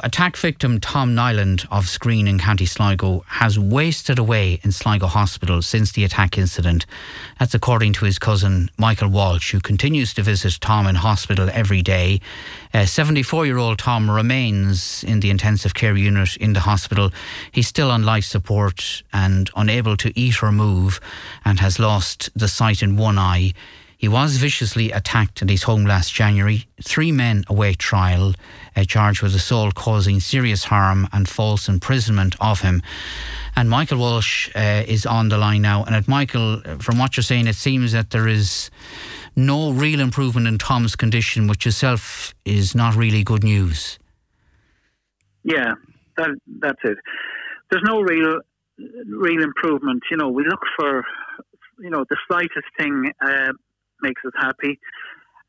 Attack victim Tom Niland of Skreen in County Sligo has wasted away in Sligo Hospital since the attack incident. That's according to his cousin Michael Walsh, who continues to visit Tom in hospital every day. 74 year old Tom remains in the intensive care unit in the hospital. He's still on life support and unable to eat or move and has lost the sight in one eye. He was viciously attacked at his home last January. Three men await trial, uh, charged with assault causing serious harm and false imprisonment of him. And Michael Walsh uh, is on the line now. And at Michael, from what you're saying, it seems that there is no real improvement in Tom's condition, which itself is not really good news. Yeah, that, that's it. There's no real real improvement. You know, we look for you know the slightest thing. Uh, makes us happy.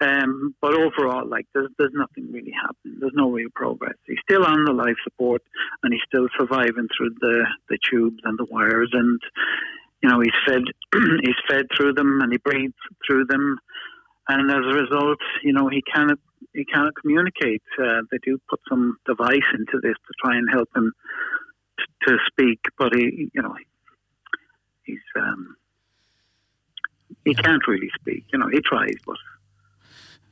Um, but overall, like there's there's nothing really happening. There's no real progress. He's still on the life support, and he's still surviving through the the tubes and the wires, and you know he's fed he's fed through them, and he breathes through them, and as a result, you know he cannot he cannot communicate. Uh, they do put some device into this to try and help him t- to speak, but he you know he's um, he can't really speak. You know, he tries, but.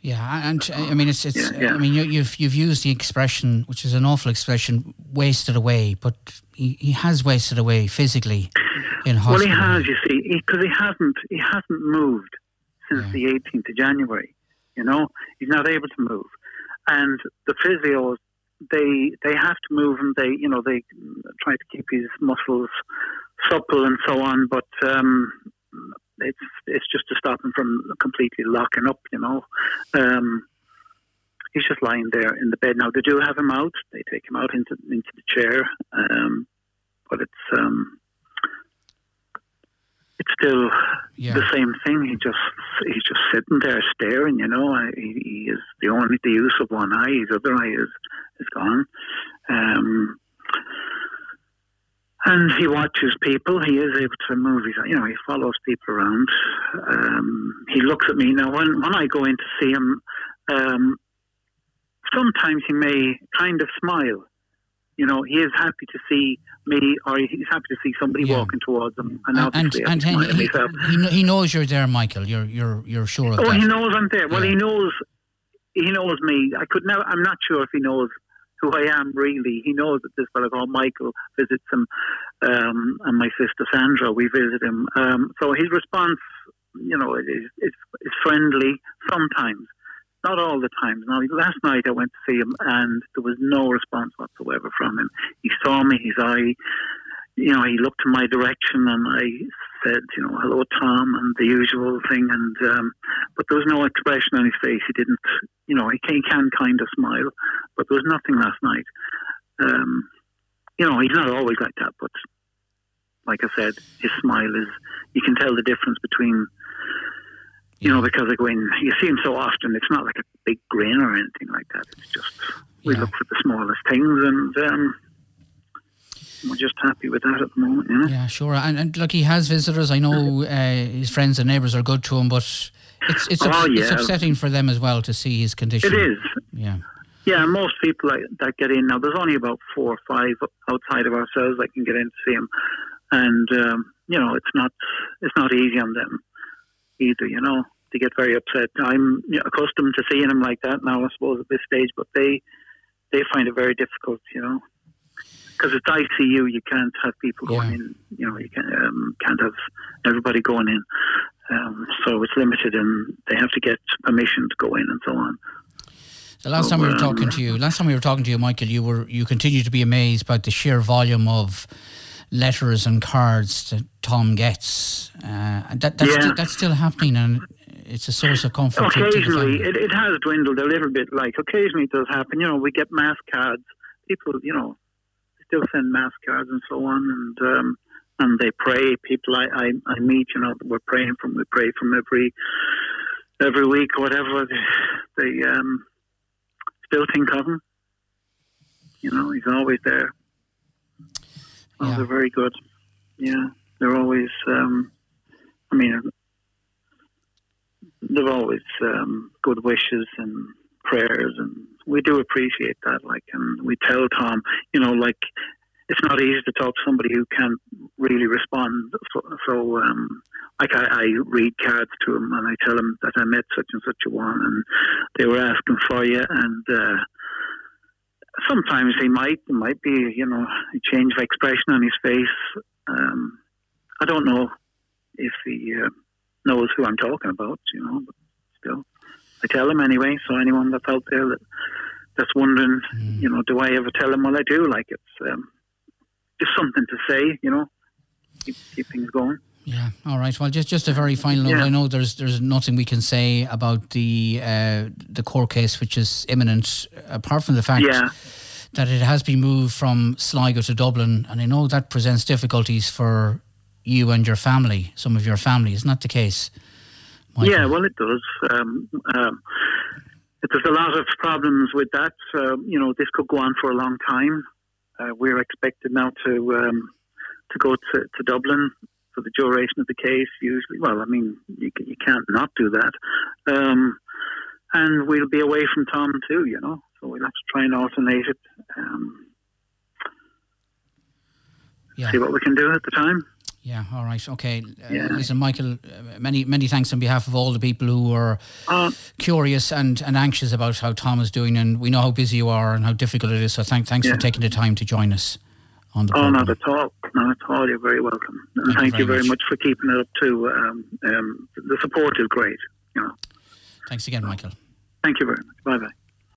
Yeah, and I mean, it's it's. Yeah, yeah. I mean, you, you've you've used the expression, which is an awful expression, wasted away. But he, he has wasted away physically in hospital. Well, he has. You see, because he, he, hasn't he hasn't moved since yeah. the 18th of January. You know, he's not able to move, and the physios they they have to move and they you know they try to keep his muscles supple and so on. But um, it's it's just to stop him from completely locking up, you know. Um, he's just lying there in the bed now. They do have him out. They take him out into into the chair, um, but it's um, it's still yeah. the same thing. He just he's just sitting there staring. You know, he, he is the only the use of one eye. His other eye is is gone. Um, and he watches people. He is able to move. He's, you know, he follows people around. Um, he looks at me now. When when I go in to see him, um, sometimes he may kind of smile. You know, he is happy to see me, or he's happy to see somebody yeah. walking towards him. And, and, and, and he, he, he, knows you're there, Michael. You're you're you're sure of oh, that. he knows I'm there. Well, yeah. he knows he knows me. I could now. I'm not sure if he knows who I am really. He knows that this fellow called Michael visits him, um, and my sister Sandra, we visit him. Um, so his response, you know, is, is, is friendly sometimes, not all the time. Now, last night I went to see him, and there was no response whatsoever from him. He saw me, his eye, you know, he looked in my direction, and I said, you know, hello, Tom, and the usual thing. And um, but there was no expression on his face. He didn't, you know, he can, he can kind of smile, but there was nothing last night. Um, you know, he's not always like that, but like I said, his smile is. You can tell the difference between. You know, because go in, you see him so often. It's not like a big grin or anything like that. It's just we yeah. look for the smallest things, and um, we're just happy with that at the moment. You know? Yeah, sure. And, and look, he has visitors. I know uh, his friends and neighbours are good to him, but it's it's, oh, yeah. upsetting for them as well to see his condition. It is. Yeah. Yeah, most people that get in now. There's only about four or five outside of ourselves that can get in to see him, and um, you know it's not it's not easy on them either. You know, they get very upset. I'm accustomed to seeing him like that now, I suppose, at this stage, but they they find it very difficult. You know because it's ICU, you can't have people going yeah. in. You know, you can, um, can't have everybody going in. Um, so it's limited, and they have to get permission to go in and so on. The last so, time we were um, talking to you, last time we were talking to you, Michael, you were you continue to be amazed by the sheer volume of letters and cards that Tom gets. Uh, that, that's, yeah. still, that's still happening, and it's a source of comfort. Occasionally, it, it has dwindled a little bit. Like occasionally, it does happen. You know, we get mass cards. People, you know, still send mass cards and so on, and um, and they pray. People I, I, I meet, you know, we're praying from. We pray from every every week or whatever. They, they um, still think of him. You know, he's always there. Oh, yeah. they're very good. Yeah, they're always. Um, I mean, they're always um, good wishes and prayers, and we do appreciate that. Like, and we tell Tom, you know, like it's not easy to talk to somebody who can't really respond. So, so um, like I, I read cards to him and I tell him that I met such and such a one, and they were asking for you, and uh, sometimes he might, it might be, you know, a change of expression on his face. Um, I don't know if he uh, knows who I'm talking about, you know, but still, I tell him anyway. So anyone that's out there that that's wondering, mm. you know, do I ever tell him? Well, I do. Like it's um, just something to say, you know, keep, keep things going. Yeah. All right. Well, just just a very final note. Yeah. I know there's there's nothing we can say about the uh, the court case, which is imminent, apart from the fact yeah. that it has been moved from Sligo to Dublin, and I know that presents difficulties for you and your family, some of your family. Isn't that the case? Michael? Yeah. Well, it does. Um, um, there's a lot of problems with that. Uh, you know, this could go on for a long time. Uh, we're expected now to um, to go to, to Dublin for the duration of the case. Usually, well, I mean, you, you can't not do that. Um, and we'll be away from Tom too, you know. So we'll have to try and alternate it. Um, yeah. See what we can do at the time. Yeah, all right, okay. Uh. Listen, Michael, uh, many many thanks on behalf of all the people who are uh, curious and, and anxious about how Tom is doing, and we know how busy you are and how difficult it is. So thank, thanks yeah. for taking the time to join us on the. Oh, program. not at all, not at all. You're very welcome, and thank, thank you very, much. much. for keeping it up too. Um, um, the support is great. You know. Thanks again, Michael. Thank you very much. Bye bye.